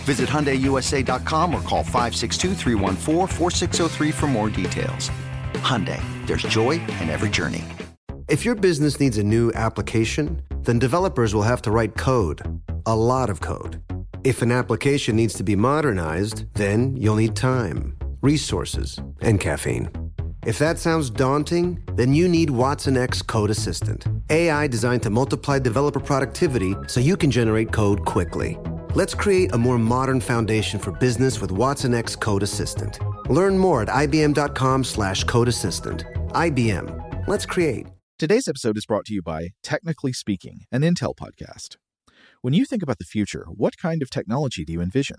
Visit HyundaiUSA.com or call 562 for more details. Hyundai, there's joy in every journey. If your business needs a new application, then developers will have to write code, a lot of code. If an application needs to be modernized, then you'll need time, resources, and caffeine. If that sounds daunting, then you need Watson X Code Assistant, AI designed to multiply developer productivity so you can generate code quickly. Let's create a more modern foundation for business with Watson X Code Assistant. Learn more at ibm.com slash code assistant. IBM. Let's create. Today's episode is brought to you by Technically Speaking, an Intel podcast. When you think about the future, what kind of technology do you envision?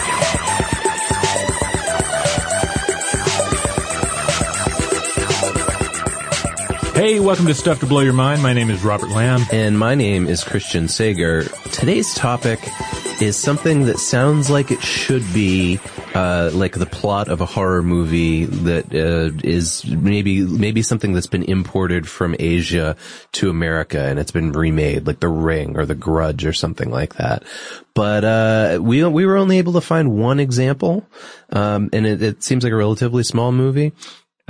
Hey, welcome to Stuff to Blow Your Mind. My name is Robert Lamb. And my name is Christian Sager. Today's topic is something that sounds like it should be uh, like the plot of a horror movie that uh, is maybe maybe something that's been imported from Asia to America and it's been remade, like The Ring or The Grudge or something like that. But uh, we we were only able to find one example, um, and it, it seems like a relatively small movie.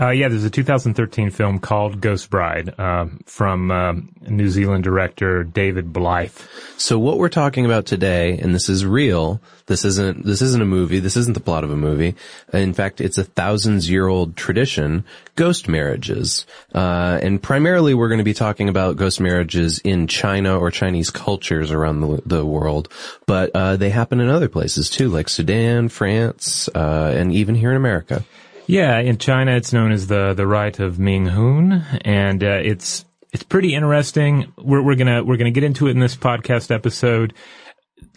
Uh, yeah, there's a 2013 film called Ghost Bride uh, from uh, New Zealand director David Blyth. So what we're talking about today, and this is real. This isn't this isn't a movie. This isn't the plot of a movie. In fact, it's a thousands year old tradition: ghost marriages. Uh, and primarily, we're going to be talking about ghost marriages in China or Chinese cultures around the, the world. But uh, they happen in other places too, like Sudan, France, uh, and even here in America. Yeah, in China, it's known as the the rite of Ming Hun, and uh, it's it's pretty interesting. We're we're gonna we're gonna get into it in this podcast episode.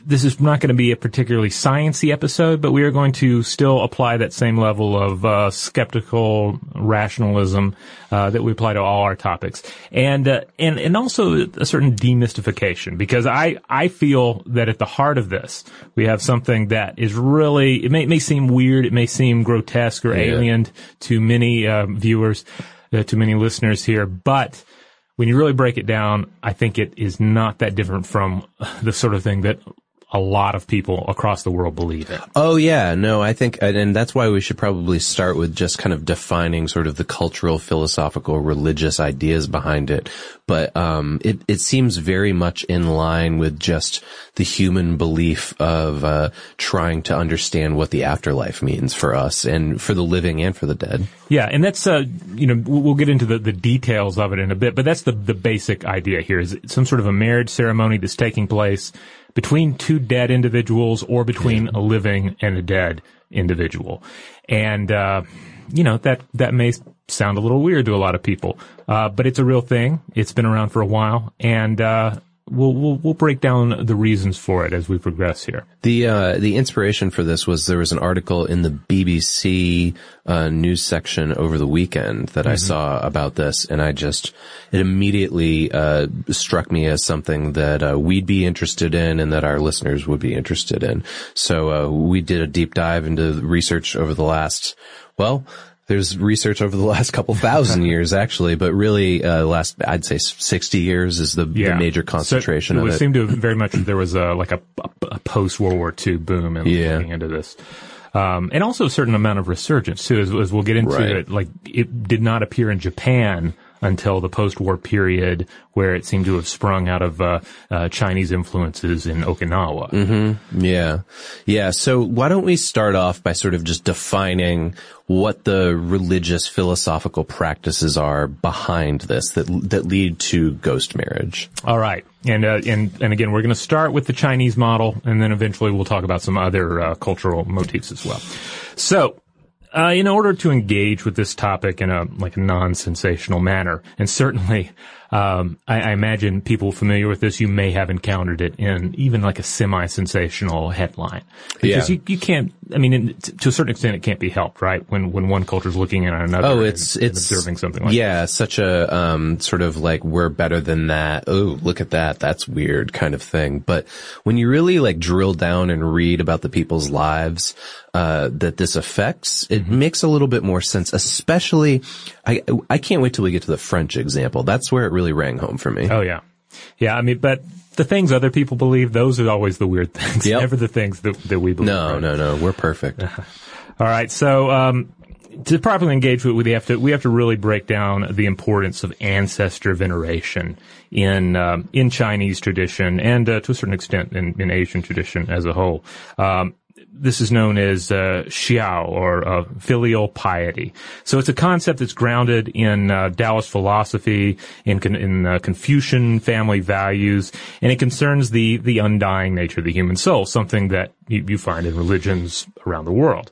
This is not going to be a particularly sciency episode, but we are going to still apply that same level of uh, skeptical rationalism uh, that we apply to all our topics, and uh, and and also a certain demystification. Because I I feel that at the heart of this, we have something that is really it may it may seem weird, it may seem grotesque or Yeah. alien to many uh, viewers, uh, to many listeners here, but when you really break it down, I think it is not that different from the sort of thing that a lot of people across the world believe it. Oh yeah, no, I think, and that's why we should probably start with just kind of defining sort of the cultural, philosophical, religious ideas behind it. But um, it it seems very much in line with just the human belief of uh, trying to understand what the afterlife means for us and for the living and for the dead. Yeah, and that's uh, you know we'll we'll get into the, the details of it in a bit, but that's the the basic idea here is some sort of a marriage ceremony that's taking place between two dead individuals or between a living and a dead individual, and uh, you know that that may sound a little weird to a lot of people, uh, but it's a real thing. It's been around for a while, and uh, we'll, we'll, we'll break down the reasons for it as we progress here. The uh, the inspiration for this was there was an article in the BBC uh, news section over the weekend that I saw about this, and I just it immediately uh, struck me as something that uh, we'd be interested in and that our listeners would be interested in. So uh, we did a deep dive into research over the last well. There's research over the last couple thousand years, actually, but really, uh, last I'd say 60 years is the, the major concentration so it of it. seem to very much there was a like a, a post World War II boom and Yeah. looking into this. Um, and also a certain amount of resurgence too, as, as we'll get into Right. it. Like it did not appear in Japan until the post-war period, where it seemed to have sprung out of uh, uh, Chinese influences in Okinawa. Mm-hmm. Yeah. Yeah. So why don't we start off by sort of just defining what the religious philosophical practices are behind this that, that lead to ghost marriage? All right, and uh, and and again, we're going to start with the Chinese model, and then eventually we'll talk about some other uh, cultural motifs as well. So. Uh, in order to engage with this topic in a like a non-sensational manner, and certainly, um, I, I imagine people familiar with this, you may have encountered it in even like a semi-sensational headline. Because Yeah. you, you can't. I mean, in, to a certain extent, it can't be helped, right? When when one culture is looking at another, Oh, and- it's and it's observing something like yeah, such a um, sort of like we're better than that. Oh, look at that, that's weird kind of thing. But when you really like drill down and read about the people's lives uh, that this affects, it Mm-hmm. makes a little bit more sense. Especially, I I can't wait till we get to the French example. That's where it really rang home for me. Oh yeah, yeah. I mean, but the things other people believe, those are always the weird things. Yep. Never the things that that we believe. no, right? no, no, we're perfect. All right. So um, to properly engage with, we have to we have to really break down the importance of ancestor veneration in um, in Chinese tradition and uh, to a certain extent in, in Asian tradition as a whole. Um, this is known as uh, xiao or uh, filial piety. So it's a concept that's grounded in uh, Taoist philosophy, in, in uh, Confucian family values, and it concerns the the undying nature of the human soul, something that you, you find in religions around the world.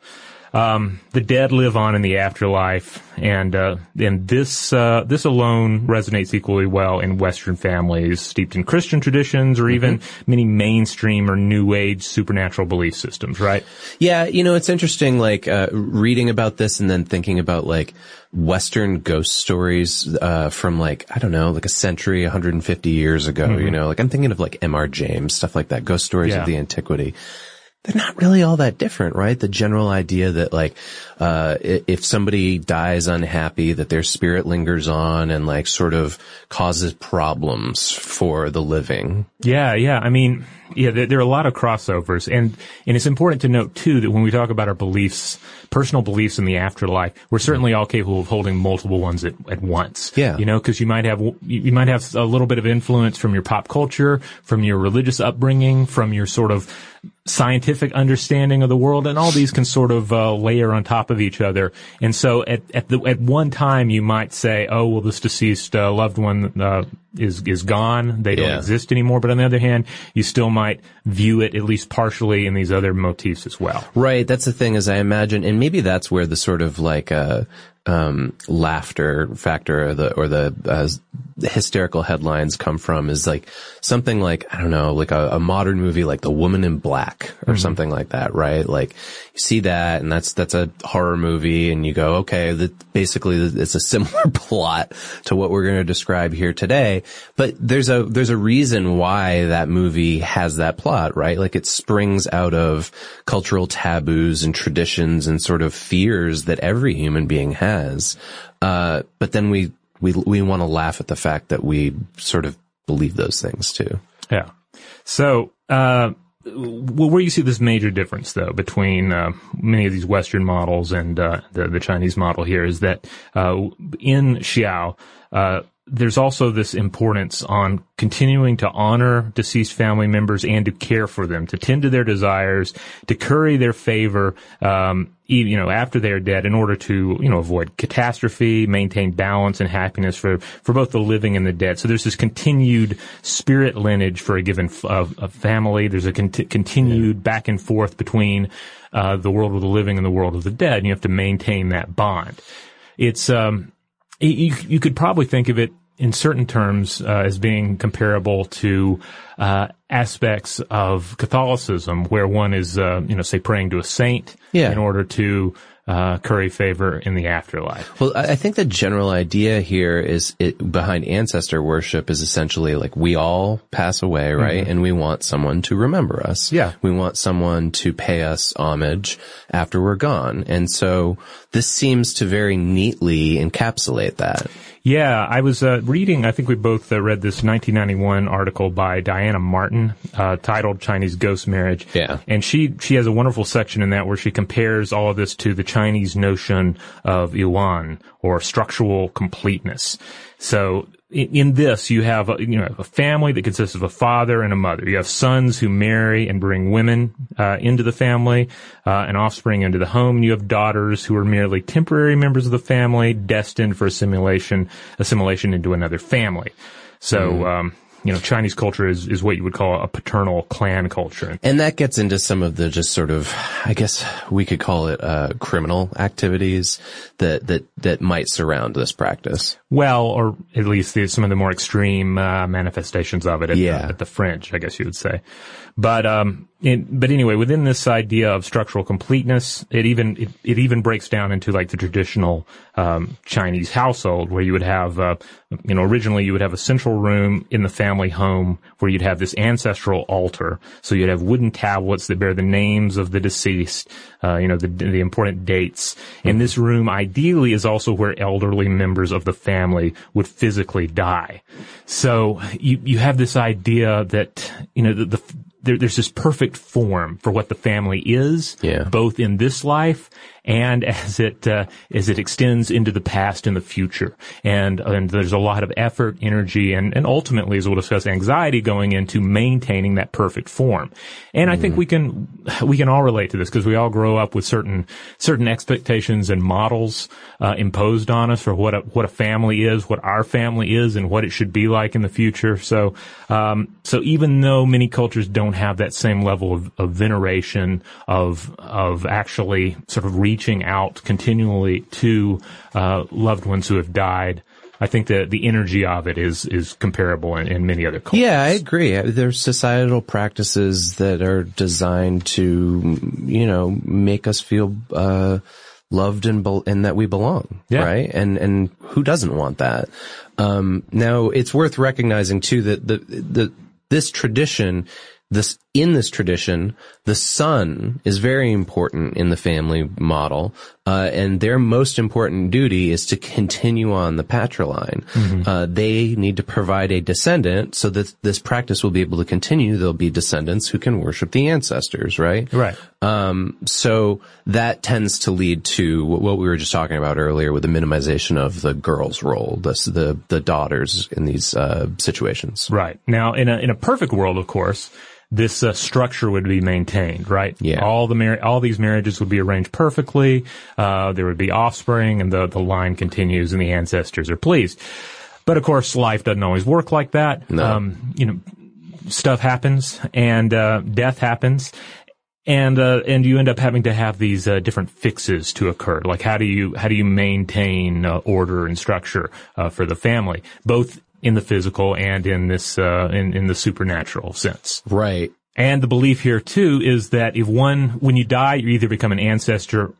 Um, the dead live on in the afterlife, and uh, and this uh, this alone resonates equally well in Western families steeped in Christian traditions, or even many mainstream or New Age supernatural belief systems. Right? Yeah, you know, it's interesting, like, uh, reading about this and then thinking about, like, Western ghost stories, uh, from, like, I don't know, like a century, 150 years ago, you know, like, I'm thinking of, like, M.R. James, stuff like that, ghost stories Yeah. of the antiquity. They're not really all that different, right? The general idea that, like, uh, if somebody dies unhappy, that their spirit lingers on and, like, sort of causes problems for the living. Yeah, yeah. I mean, yeah, there, there are a lot of crossovers, and and it's important to note too that when we talk about our beliefs, personal beliefs in the afterlife, we're certainly all capable of holding multiple ones at, at once. Yeah. you know, because you might have you might have a little bit of influence from your pop culture, from your religious upbringing, from your sort of scientific understanding of the world, and all these can sort of uh, layer on top of each other. And so, at at the at one time, you might say, "Oh, well, this deceased uh, loved one uh, is is gone; they don't Yeah. exist anymore." But on the other hand, you still might view it at least partially in these other motifs as well. Right. That's the thing, as I imagine, and maybe that's where the sort of like uh, um, laughter factor or the or the uh, hysterical headlines come from is like something like I don't know, like a, a modern movie like The Woman in Black or something like that, right? Like you see that, and that's that's a horror movie, and you go, okay, that basically it's a similar plot to what we're going to describe here today. But there's a there's a reason why that movie has that plot, right? Like it springs out of cultural taboos and traditions and sort of fears that every human being has. Uh, but then we we we want to laugh at the fact that we sort of believe those things too. Yeah. So, uh, where you see this major difference, though, between uh, many of these Western models and uh, the, the Chinese model here is that uh, in Xiao, uh, there's also this importance on continuing to honor deceased family members and to care for them, to tend to their desires, to curry their favor, um, you know, after they're dead in order to, you know, avoid catastrophe, maintain balance and happiness for, for both the living and the dead. So there's this continued spirit lineage for a given f- of a family. There's a conti- continued back and forth between, uh, the world of the living and the world of the dead. And you have to maintain that bond. It's, um, you, you could probably think of it in certain terms uh, as being comparable to uh, aspects of Catholicism, where one is, uh, you know, say praying to a saint Yeah. in order to uh, curry favor in the afterlife. Well, I think the general idea here is it, behind ancestor worship is essentially like we all pass away, right? And we want someone to remember us. Mm-hmm. Yeah. We want someone to pay us homage after we're gone. And so this seems to very neatly encapsulate that. Yeah, I was uh, reading. I think we both uh, read this 1991 article by Diana Martin uh, titled "Chinese Ghost Marriage." Yeah. and she she has a wonderful section in that where she compares all of this to the Chinese notion of yuan or structural completeness. So in, this, you have a, you know a family that consists of a father and a mother. You have sons who marry and bring women uh, into the family uh, and offspring into the home. And you have daughters who are merely temporary members of the family, destined for assimilation assimilation into another family. So. Um, you know, Chinese culture is, is what you would call a paternal clan culture. And that gets into some of the just sort of, I guess we could call it, uh, criminal activities that, that, that might surround this practice. Well, or at least the, some of the more extreme uh, manifestations of it at, Yeah. the, at the fringe, I guess you would say. But um, it, but anyway, within this idea of structural completeness, it even it, it even breaks down into like the traditional um, Chinese household, where you would have, uh, you know, originally you would have a central room in the family home where you'd have this ancestral altar. So you'd have wooden tablets that bear the names of the deceased, uh, you know, the the important dates. And this room ideally is also where elderly members of the family would physically die. So you you have this idea that you know the, the there, there's this perfect form for what the family is, Yeah. both in this life and as it uh, as it extends into the past and the future. And and there's a lot of effort, energy, and and ultimately, as we'll discuss, anxiety going into maintaining that perfect form. And I think we can we can all relate to this because we all grow up with certain certain expectations and models uh, imposed on us for what a what a family is, what our family is, and what it should be like in the future. So um, so even though many cultures don't have that same level of, of veneration of of actually sort of reaching out continually to uh, loved ones who have died. I think that the energy of it is is comparable in, in many other cultures. Yeah, I agree. There's societal practices that are designed to, you know, make us feel, uh, loved and, bel and that we belong. Yeah. Right. And, and who doesn't want that? Um, now it's worth recognizing too that the, the, this tradition, this, in this tradition, the son is very important in the family model, uh, and their most important duty is to continue on the patriline. Uh, they need to provide a descendant so that this practice will be able to continue. There'll be descendants who can worship the ancestors, right? Right. Um, so that tends to lead to what what we were just talking about earlier with the minimization of the girl's role, the the, the daughters in these uh, situations. Right. Now, in a in a perfect world, of course, this uh, structure would be maintained, right? Yeah. All the mar- all these marriages would be arranged perfectly. Uh, there would be offspring, and the the line continues, and the ancestors are pleased. But of course, life doesn't always work like that. No. Um, you know, stuff happens, and uh, death happens. And uh, and you end up having to have these uh, different fixes to occur. Like how do you how do you maintain uh, order and structure uh, for the family, both in the physical and in this uh, in in the supernatural sense. Right. And the belief here too is that if one, when you die, you either become an ancestor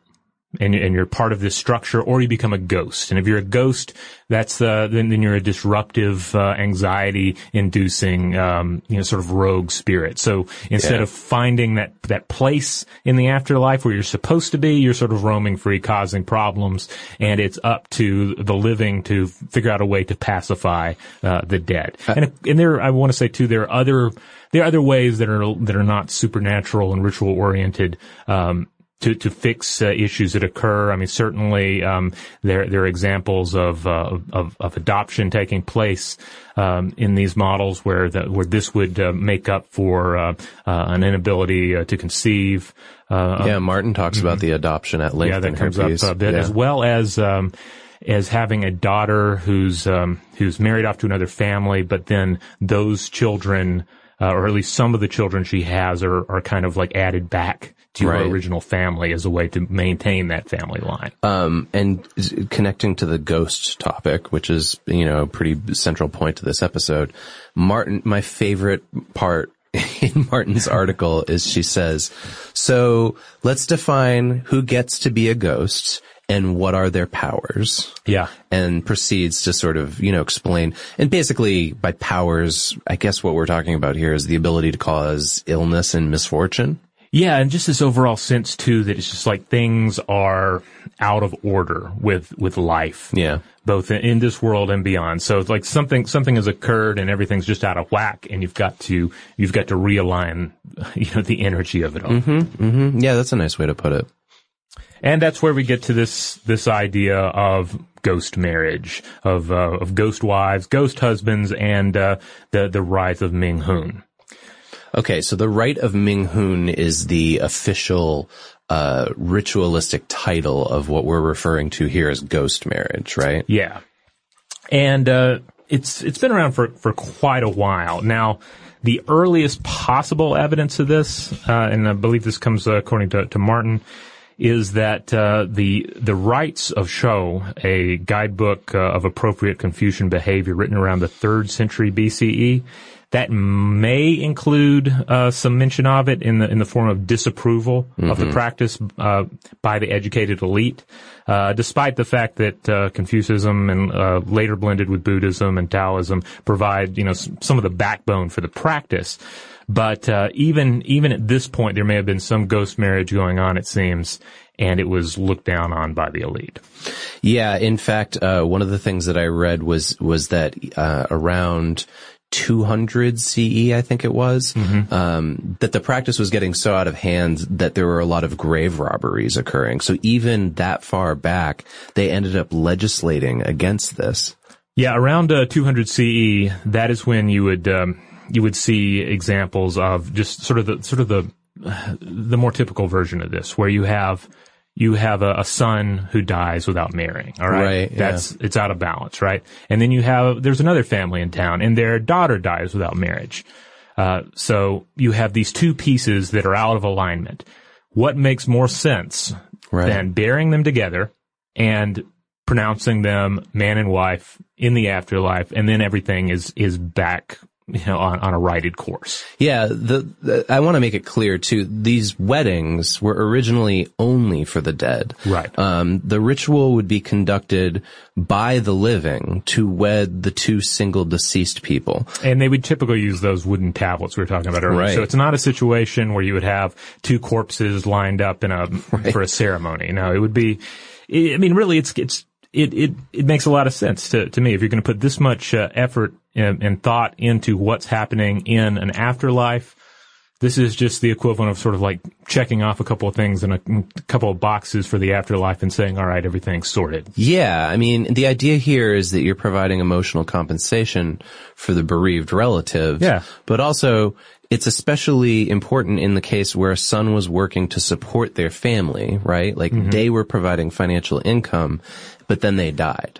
and, and you're part of this structure, or you become a ghost. And if you're a ghost, that's uh, then, then you're a disruptive, uh, anxiety-inducing, um, you know, sort of rogue spirit. So instead Yeah. of finding that that place in the afterlife where you're supposed to be, you're sort of roaming free, causing problems, and it's up to the living to figure out a way to pacify uh, the dead. and and there, I want to say too, there are other there are other ways that are that are not supernatural and ritual oriented. Um, to, to fix uh, issues that occur. I mean, certainly um, there there are examples of uh, of, of adoption taking place um, in these models where the, where this would uh, make up for uh, uh, an inability uh, to conceive. Uh, Yeah, Martin talks about the adoption at length yeah, that comes up a bit, Yeah. as well as um, as having a daughter who's um, who's married off to another family, but then those children, uh, or at least some of the children she has, are are kind of like added back to Right. original family as a way to maintain that family line. Um, and connecting to the ghost topic, which is, you know, a pretty central point to this episode, Martin, my favorite part in Martin's article is she says, so let's define who gets to be a ghost and what are their powers. Yeah. And proceeds to sort of, you know, explain, and basically by powers, I guess what we're talking about here is the ability to cause illness and misfortune. Yeah, and just this overall sense too that it's just like things are out of order with with life. Yeah. Both in, in this world and beyond. So it's like something something has occurred and everything's just out of whack and you've got to you've got to realign you know the energy of it all. hmm Yeah, that's a nice way to put it. And that's where we get to this this idea of ghost marriage, of uh, of ghost wives, ghost husbands, and uh, the the rise of Ming Hun. Okay, so the rite of Ming Hun is the official uh, ritualistic title of what we're referring to here as ghost marriage, right? Yeah, and uh, it's it's been around for for quite a while now. The earliest possible evidence of this, uh, and I believe this comes uh, according to, to Martin, is that uh, the the rites of Zhou, a guidebook uh, of appropriate Confucian behavior written around the third century BCE, that may include uh, some mention of it in the in the form of disapproval of the practice uh, by the educated elite, uh, despite the fact that uh, Confucianism and uh, later blended with Buddhism and Taoism provide you know some of the backbone for the practice. But uh, even even at this point, there may have been some ghost marriage going on. It seems, and it was looked down on by the elite. Yeah, in fact, uh, one of the things that I read was was that uh, around 200 CE, I think it was, um, that the practice was getting so out of hand that there were a lot of grave robberies occurring. So even that far back, they ended up legislating against this. Yeah, around uh, 200 CE, that is when you would um, you would see examples of just sort of the sort of the the more typical version of this, where you have you have a, a son who dies without marrying. All right, Right, yeah. that's it's out of balance, right? And then you have there's another family in town, and their daughter dies without marriage. Uh, so you have these two pieces that are out of alignment. What makes more sense Right. than burying them together and pronouncing them man and wife in the afterlife, and then everything is is back, you know, on, on a righted course. Yeah, the, the I want to make it clear too. These weddings were originally only for the dead. Right. Um, the ritual would be conducted by the living to wed the two single deceased people. And they would typically use those wooden tablets we were talking about earlier. Right. So it's not a situation where you would have two corpses lined up in a for a ceremony. No, it would be. I mean, really, it's it's it it it makes a lot of sense to to me if you're going to put this much uh, effort and, and thought into what's happening in an afterlife. This is just the equivalent of sort of like checking off a couple of things and a, couple of boxes for the afterlife and saying, all right, everything's sorted. Yeah, I mean, the idea here is that you're providing emotional compensation for the bereaved relative. Yeah. But also, it's especially important in the case where a son was working to support their family, right? Like mm-hmm. they were providing financial income, but then they died.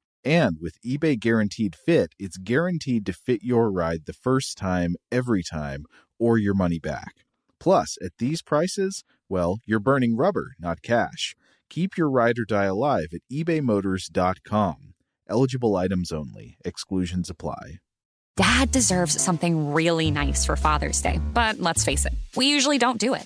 And with eBay Guaranteed Fit, it's guaranteed to fit your ride the first time, every time, or your money back. Plus, at these prices, well, you're burning rubber, not cash. Keep your ride or die alive at ebaymotors.com. Eligible items only, exclusions apply. Dad deserves something really nice for Father's Day, but let's face it, we usually don't do it.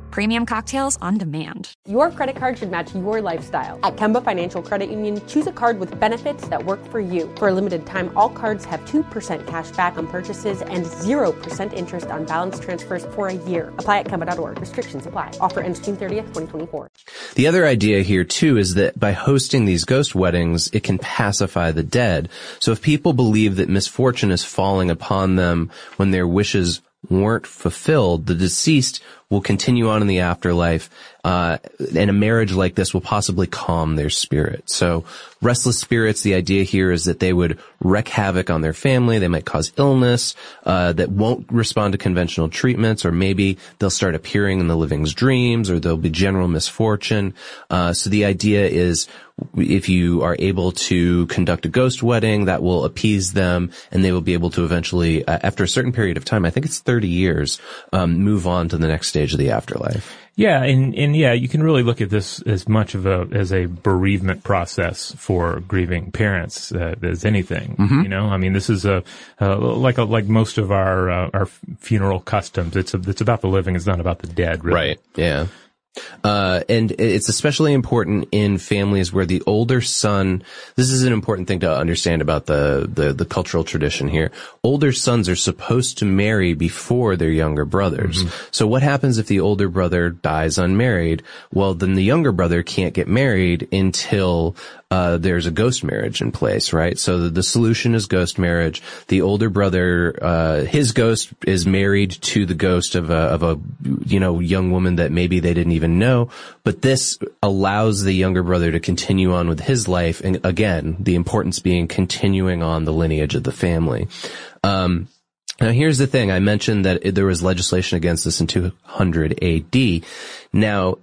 Premium cocktails on demand. Your credit card should match your lifestyle. At Kemba Financial Credit Union, choose a card with benefits that work for you. For a limited time, all cards have 2% cash back on purchases and 0% interest on balance transfers for a year. Apply at Kemba.org. Restrictions apply. Offer ends June 30th, 2024. The other idea here too is that by hosting these ghost weddings, it can pacify the dead. So if people believe that misfortune is falling upon them when their wishes weren't fulfilled, the deceased will continue on in the afterlife, uh, and a marriage like this will possibly calm their spirit. So restless spirits, the idea here is that they would wreak havoc on their family. They might cause illness, uh, that won't respond to conventional treatments, or maybe they'll start appearing in the living's dreams, or there'll be general misfortune. Uh, so the idea is if you are able to conduct a ghost wedding, that will appease them, and they will be able to eventually, uh, after a certain period of time, I think it's 30 years, um, move on to the next stage of the afterlife. Yeah, and and yeah, you can really look at this as much of a as a bereavement process for grieving parents uh, as anything. Mm-hmm. You know, I mean, this is a uh, like a, like most of our uh, our funeral customs. It's a, it's about the living. It's not about the dead. Really. Right. Yeah. Uh, and it's especially important in families where the older son, this is an important thing to understand about the, the, the cultural tradition here. Older sons are supposed to marry before their younger brothers. Mm-hmm. So what happens if the older brother dies unmarried? Well, then the younger brother can't get married until uh, there's a ghost marriage in place, right? So the, the solution is ghost marriage. The older brother, uh, his ghost is married to the ghost of a, of a, you know, young woman that maybe they didn't even know. But this allows the younger brother to continue on with his life. And again, the importance being continuing on the lineage of the family. Um, now here's the thing. I mentioned that there was legislation against this in 200 AD. Now,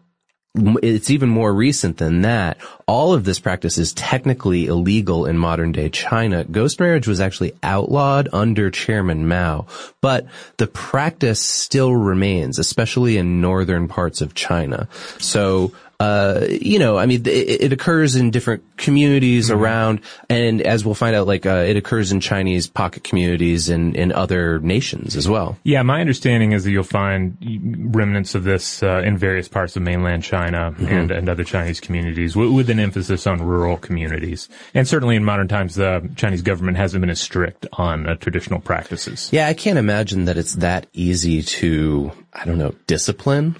it's even more recent than that. All of this practice is technically illegal in modern day China. Ghost marriage was actually outlawed under Chairman Mao, but the practice still remains, especially in northern parts of China. So, uh, you know, I mean, it, it occurs in different communities Mm-hmm. around, and as we'll find out, like, uh, it occurs in Chinese pocket communities and in other nations as well. Yeah, my understanding is that you'll find remnants of this uh, in various parts of mainland China and, and other Chinese communities, w- with an emphasis on rural communities. And certainly in modern times, the Chinese government hasn't been as strict on uh, traditional practices. Yeah, I can't imagine that it's that easy to, I don't know, discipline.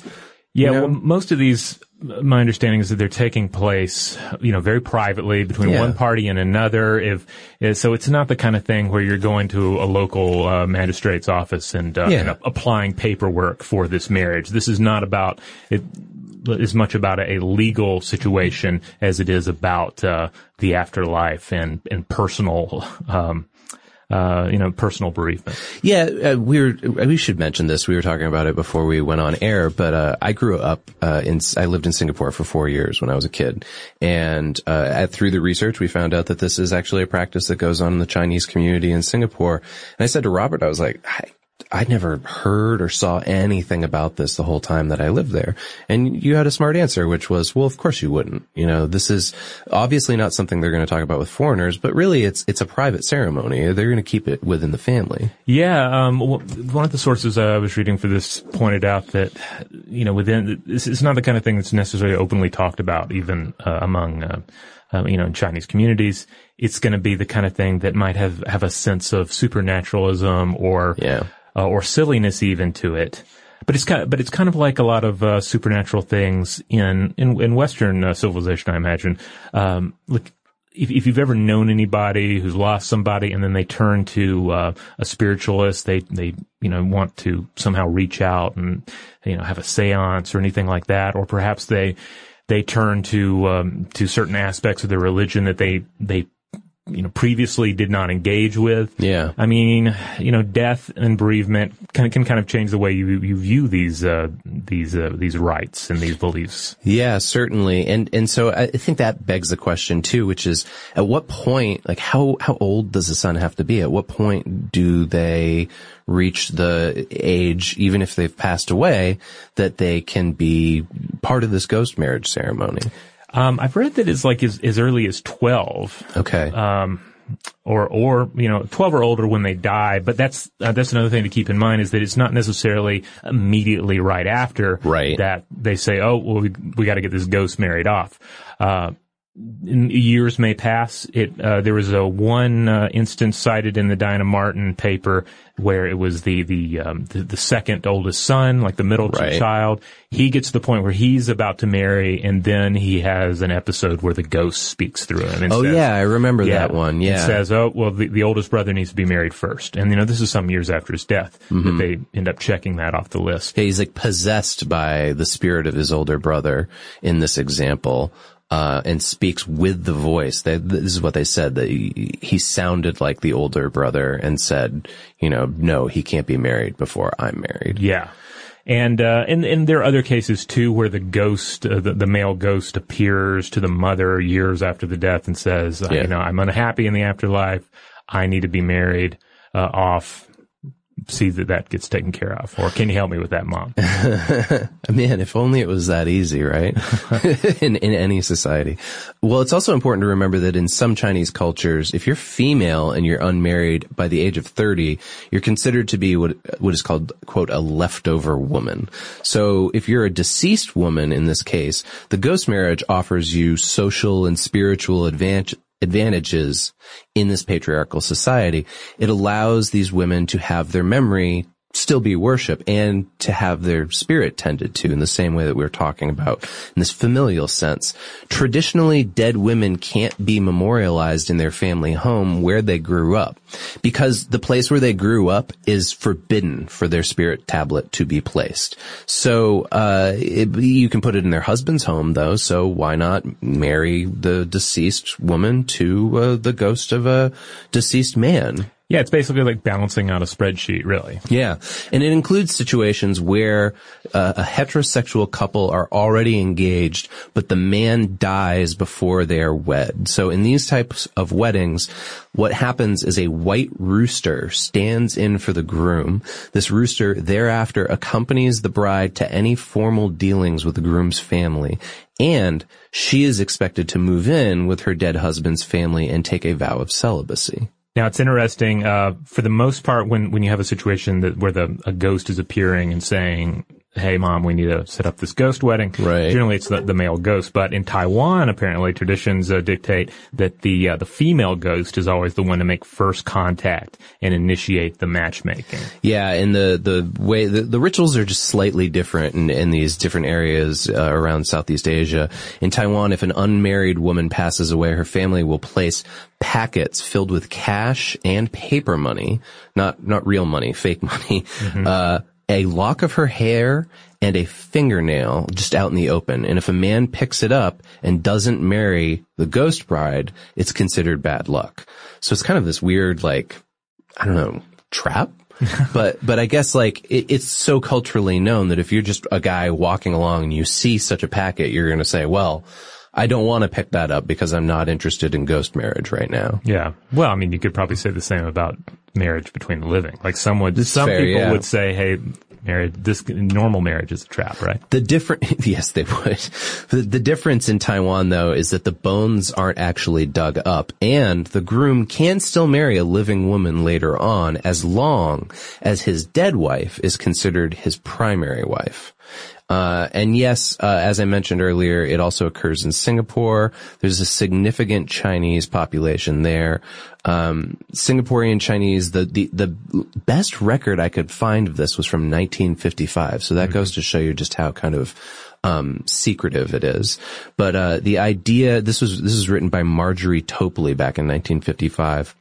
Yeah, You know? well, most of these, my understanding is that they're taking place, you know, very privately between Yeah. one party and another. If eh, so, it's not the kind of thing where you're going to a local uh, magistrate's office and, uh, Yeah. and a- applying paperwork for this marriage. This is not about it. As much about a legal situation as it is about uh, the afterlife and and personal um, uh, you know, personal bereavement. Yeah, uh, we were. We should mention this. We were talking about it before we went on air. But uh, I grew up uh, in. I lived in Singapore for four years when I was a kid, and uh, at, through the research, we found out that this is actually a practice that goes on in the Chinese community in Singapore. And I said to Robert, I was like, I, I never heard or saw anything about this the whole time that I lived there. And you had a smart answer, which was, well, of course you wouldn't. You know, this is obviously not something they're going to talk about with foreigners, but really it's, it's a private ceremony. They're going to keep it within the family. Yeah. Um, one of the sources I was reading for this pointed out that, you know, within, this is not the kind of thing that's necessarily openly talked about even uh, among, uh, uh, you know, in Chinese communities. It's going to be the kind of thing that might have, have a sense of supernaturalism or, yeah uh, or silliness even to it. But it's kind of, but it's kind of like a lot of uh, supernatural things in in, in Western uh, civilization, I imagine. Um, look, if, if, you've ever known anybody who's lost somebody and then they turn to uh, a spiritualist, they they you know want to somehow reach out and you know have a séance or anything like that, or perhaps they they turn to um, to certain aspects of their religion that they they you know, previously did not engage with. Yeah. I mean, you know, death and bereavement can, can kind of change the way you, you view these, uh, these, uh, these rights and these beliefs. Yeah, certainly. And, and so I think that begs the question too, which is at what point, like how, how old does the son have to be? At what point do they reach the age, even if they've passed away, that they can be part of this ghost marriage ceremony? Um, I've read that it's like as, as early as 12. Okay. Um, or, or, you know, 12 or older when they die. But that's, uh, that's another thing to keep in mind is that it's not necessarily immediately right after right. that they say, oh, well, we, we got to get this ghost married off. Uh, years may pass. It uh, there was a one uh, instance cited in the Diana Martin paper where it was the the, um, the, the second oldest son, like the middle right. child. He gets to the point where he's about to marry, and then he has an episode where the ghost speaks through him. oh says, yeah, I remember yeah, that one. Yeah, says, "Oh well, the, the oldest brother needs to be married first. and you know this is some years after his death mm-hmm. that they end up checking that off the list. Yeah, he's like possessed by the spirit of his older brother in this example uh, and speaks with the voice. They, this is what they said that he, he, sounded like the older brother and said, you know, no, he can't be married before I'm married. Yeah. And, uh, and, and there are other cases too where the ghost, uh, the, the, male ghost appears to the mother years after the death and says, yeah. you know, I'm unhappy in the afterlife. I need to be married, uh, off see that that gets taken care of? Or can you help me with that, mom? Man, if only it was that easy, right? in, in any society. Well, it's also important to remember that in some Chinese cultures, if you're female and you're unmarried by the age of 30, you're considered to be what, what is called, quote, a leftover woman. So if you're a deceased woman in this case, the ghost marriage offers you social and spiritual advantage, advantages in this patriarchal society. It allows these women to have their memory still be worship and to have their spirit tended to in the same way that we are talking about in this familial sense. Traditionally, dead women can't be memorialized in their family home where they grew up because the place where they grew up is forbidden for their spirit tablet to be placed. So, uh, it, you can put it in their husband's home though, so why not marry the deceased woman to uh, the ghost of a deceased man? Yeah, it's basically like balancing out a spreadsheet, really. Yeah. And it includes situations where uh, a heterosexual couple are already engaged, but the man dies before they are wed. So in these types of weddings, what happens is a white rooster stands in for the groom. This rooster thereafter accompanies the bride to any formal dealings with the groom's family. And she is expected to move in with her dead husband's family and take a vow of celibacy. Now it's interesting. Uh, for the most part, when when you have a situation that where the a ghost is appearing and saying, hey mom, we need to set up this ghost wedding. Right. Generally it's the, the male ghost, but in Taiwan, apparently traditions uh, dictate that the, uh, the female ghost is always the one to make first contact and initiate the matchmaking. Yeah. And the, the way, the, the rituals are just slightly different in, in these different areas uh, around Southeast Asia. In Taiwan, if an unmarried woman passes away, her family will place packets filled with cash and paper money, not, not real money, fake money, mm-hmm. A lock of her hair and a fingernail just out in the open. And if a man picks it up and doesn't marry the ghost bride, it's considered bad luck. So it's kind of this weird, like, I don't know, trap. but but I guess like it, it's so culturally known that if you're just a guy walking along and you see such a packet, you're going to say, well, I don't want to pick that up because I'm not interested in ghost marriage right now. Yeah. Well, I mean, you could probably say the same about marriage between the living. Like some would, It's some fair, people yeah. would say, hey, marriage, this normal marriage is a trap, right? The different, yes, they would. The, the difference in Taiwan though is that the bones aren't actually dug up and the groom can still marry a living woman later on as long as his dead wife is considered his primary wife. Uh, and yes, uh, as I mentioned earlier, it also occurs in Singapore. There's a significant Chinese population there. Um, Singaporean Chinese, the, the, the best record I could find of this was from 1955. So that goes to show you just how kind of, um, secretive it is. But, uh, the idea, this was, this was written by Marjorie Topley back in 1955.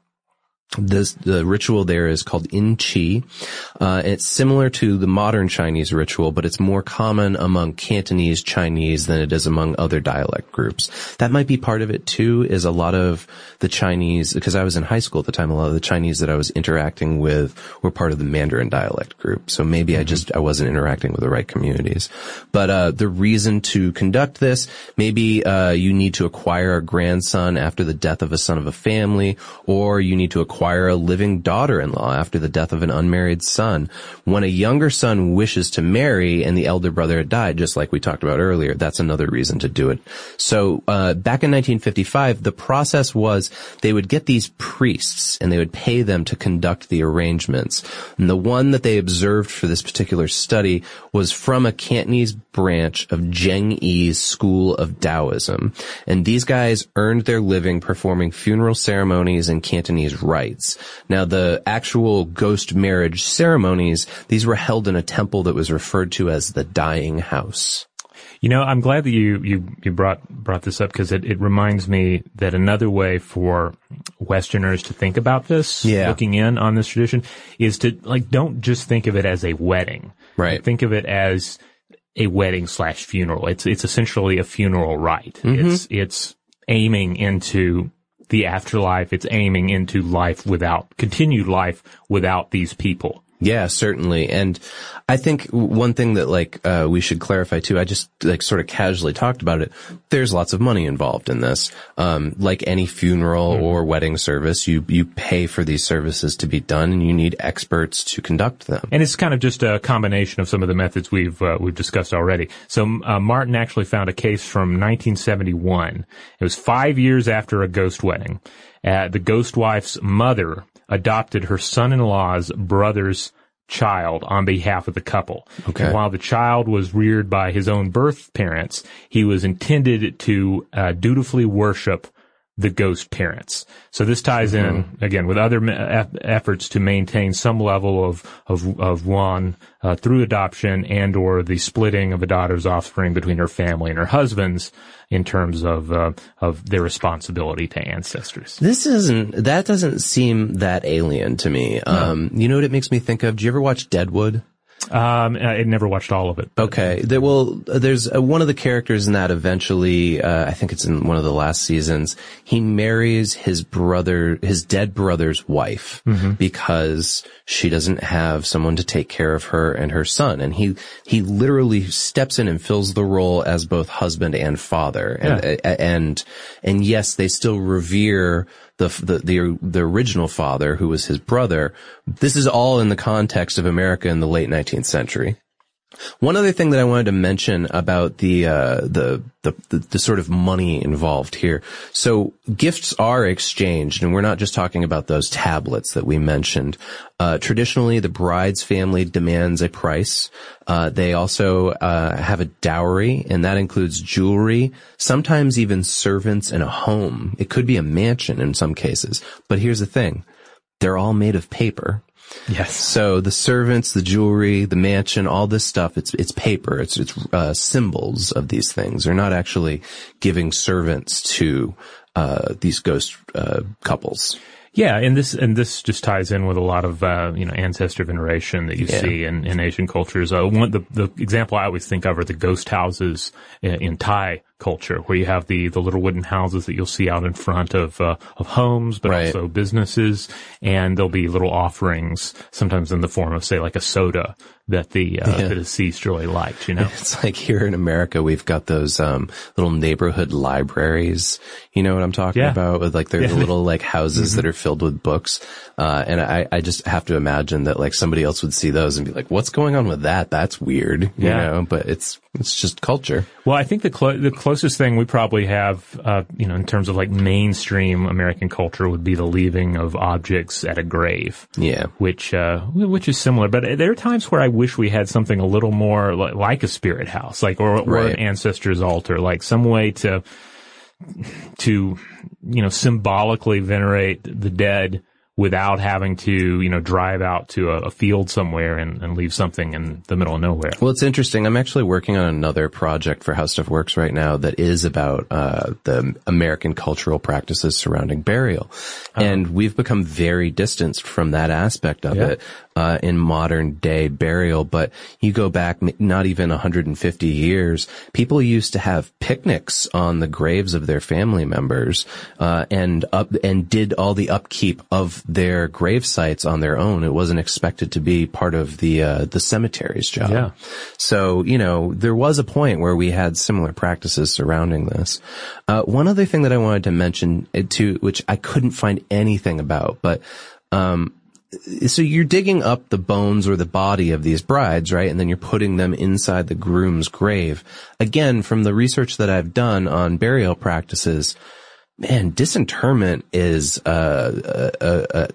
This, the ritual there is called In Chi. Uh, it's similar to the modern Chinese ritual, but it's more common among Cantonese Chinese than it is among other dialect groups. That might be part of it too, is a lot of the Chinese, because I was in high school at the time, a lot of the Chinese that I was interacting with were part of the Mandarin dialect group. So maybe I just, I wasn't interacting with the right communities. But, uh, the reason to conduct this, maybe, uh, you need to acquire a grandson after the death of a son of a family, or you need to acquire a living daughter-in-law after the death of an unmarried son. When a younger son wishes to marry and the elder brother had died, just like we talked about earlier, that's another reason to do it. So, uh, back in 1955, the process was they would get these priests and they would pay them to conduct the arrangements. And the one that they observed for this particular study was from a Cantonese branch of Zheng Yi's school of Taoism. And these guys earned their living performing funeral ceremonies and Cantonese rites. Now the actual ghost marriage ceremonies, these were held in a temple that was referred to as the dying house. You know, I'm glad that you, you, you brought, brought this up because it, it reminds me that another way for Westerners to think about this, Yeah. looking in on this tradition, is to, like, don't just think of it as a wedding. Right. Think of it as a wedding slash funeral. It's, it's essentially a funeral rite. Mm-hmm. It's, it's aiming into the afterlife. It's aiming into life without, continued life without these people. Yeah, certainly. And I think one thing that like, uh, we should clarify too, I just like sort of casually talked about it. There's lots of money involved in this. Um, like any funeral or wedding service, you, you pay for these services to be done and you need experts to conduct them. And it's kind of just a combination of some of the methods we've uh, we've discussed already. So uh, Martin actually found a case from 1971. It was five years after a ghost wedding. Uh, the ghost wife's mother adopted her son-in-law's brother's child on behalf of the couple. Okay. And while the child was reared by his own birth parents, he was intended to uh, dutifully worship the ghost parents. So this ties in again with other me- eff- efforts to maintain some level of of of one uh, through adoption and or the splitting of a daughter's offspring between her family and her husband's in terms of uh, of their responsibility to ancestors. This isn't, that doesn't seem that alien to me. Um, you know what it makes me think of? Do you ever watch Deadwood? Um, I never watched all of it. Okay. There, well, there's uh, one of the characters in that eventually, uh, I think it's in one of the last seasons, he marries his brother, his dead brother's wife because she doesn't have someone to take care of her and her son. And he, he literally steps in and fills the role as both husband and father. And, a- and, and yes, they still revere the, the, the, original father who was his brother. This is all in the context of America in the late 19th century. One other thing that I wanted to mention about the, uh, the, the, the, the sort of money involved here. So gifts are exchanged and we're not just talking about those tablets that we mentioned. Uh, traditionally the bride's family demands a price. Uh, they also, uh, have a dowry and that includes jewelry, sometimes even servants and a home. It could be a mansion in some cases. But here's the thing. They're all made of paper. Yes. So the servants, the jewelry, the mansion, all this stuff, it's, it's paper. It's, it's, uh, symbols of these things. They're not actually giving servants to, uh, these ghost, uh, couples. Yeah, and this and this just ties in with a lot of uh, you know ancestor veneration that you Yeah. see in, in Asian cultures. Uh, one the the example I always think of are the ghost houses in, in Thai culture where you have the, the little wooden houses that you'll see out in front of, uh, of homes, but Right. also businesses. And there'll be little offerings, sometimes in the form of, say, like a soda that the, uh, Yeah. the deceased really liked, you know? It's like here in America, we've got those um, little neighborhood libraries. You know what I'm talking Yeah. about? With like their Yeah. Mm-hmm. little like houses that are filled with books. Uh, and I, I just have to imagine that like somebody else would see those and be like, "What's going on with that? That's weird." You Yeah. know, but it's it's just culture. Well, I think the clo- the closest thing we probably have, uh, you know, in terms of like mainstream American culture, would be the leaving of objects at a grave. Yeah. which uh, which is similar. But there are times where I wish we had something a little more like, like a spirit house, like or, or Right. an ancestor's altar, like some way to to you know symbolically venerate the dead without having to you know drive out to a, a field somewhere and, and leave something in the middle of nowhere. Well, it's interesting. I'm actually working on another project for How Stuff Works right now that is about uh, the American cultural practices surrounding burial, and we've become very distanced from that aspect of Yeah. it uh, in modern day burial. But you go back not even 150 years, people used to have picnics on the graves of their family members, uh, and up and did all the upkeep of their grave sites on their own. It wasn't expected to be part of the uh, the cemetery's job. Yeah. So, you know, there was a point where we had similar practices surrounding this. Uh, one other thing that I wanted to mention uh, too, which I couldn't find anything about, but, um, so you're digging up the bones or the body of these brides, right? And then you're putting them inside the groom's grave. Again, from the research that I've done on burial practices, man, disinterment is, uh, uh, uh,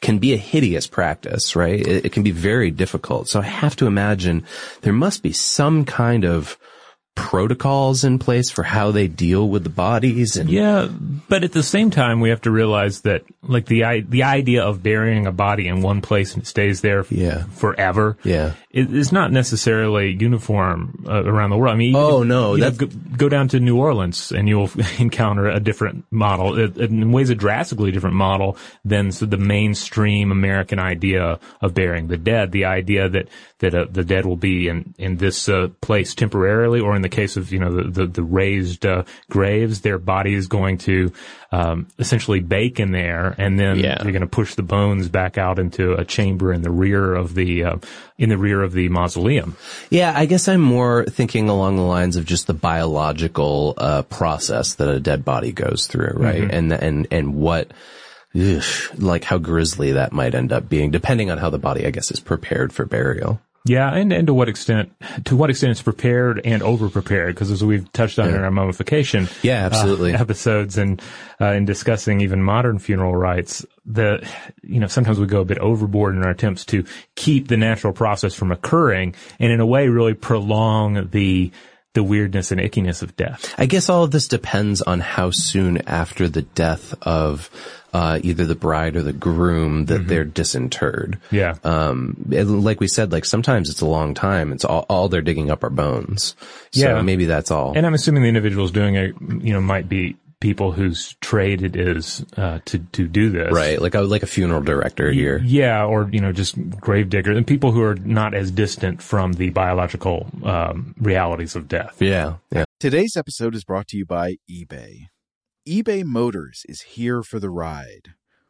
can be a hideous practice, right? It, it can be very difficult. So I have to imagine there must be some kind of protocols in place for how they deal with the bodies and Yeah, but at the same time, we have to realize that, like the the idea of burying a body in one place and it stays there Yeah. forever, Yeah. It is not necessarily uniform uh, around the world. I mean, Oh, if- no, you know, go, go down to New Orleans and you'll encounter a different model, it, it- in ways a drastically different model than so the mainstream American idea of burying the dead. The idea that that uh, the dead will be in in this uh, place temporarily, or in the case of you know the the, the raised uh, graves, their body is going to um, essentially bake in there, and then Yeah. you're going to push the bones back out into a chamber in the rear of the uh, in the rear of the mausoleum. Yeah, I guess I'm more thinking along the lines of just the biological uh, process that a dead body goes through, right? And and and what, ugh, like how grisly that might end up being, depending on how the body, I guess, is prepared for burial. Yeah, and, and to what extent, to what extent it's prepared and over prepared, because as we've touched on in our mummification, Yeah, absolutely. uh, episodes and uh, in discussing even modern funeral rites, the you know sometimes we go a bit overboard in our attempts to keep the natural process from occurring, and in a way really prolong the the weirdness and ickiness of death. I guess all of this depends on how soon after the death of uh, either the bride or the groom that they're disinterred. Yeah. Um, like we said, like sometimes it's a long time. It's all, all they're digging up are bones. So Yeah. maybe that's all. And I'm assuming the individuals doing it, you know, might be people whose trade it is uh, to to do this. right. Like a, like a funeral director here. Yeah, or you know, just grave diggers and people who are not as distant from the biological um, realities of death. Yeah. Yeah. Today's episode is brought to you by eBay. eBay Motors is here for the ride.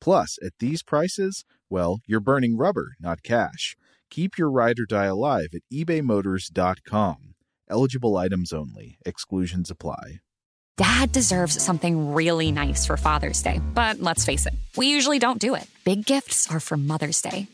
Plus, at these prices, well, you're burning rubber, not cash. Keep your ride or die alive at ebaymotors.com. Eligible items only. Exclusions apply. Dad deserves something really nice for Father's Day, but let's face it, we usually don't do it. Big gifts are for Mother's Day.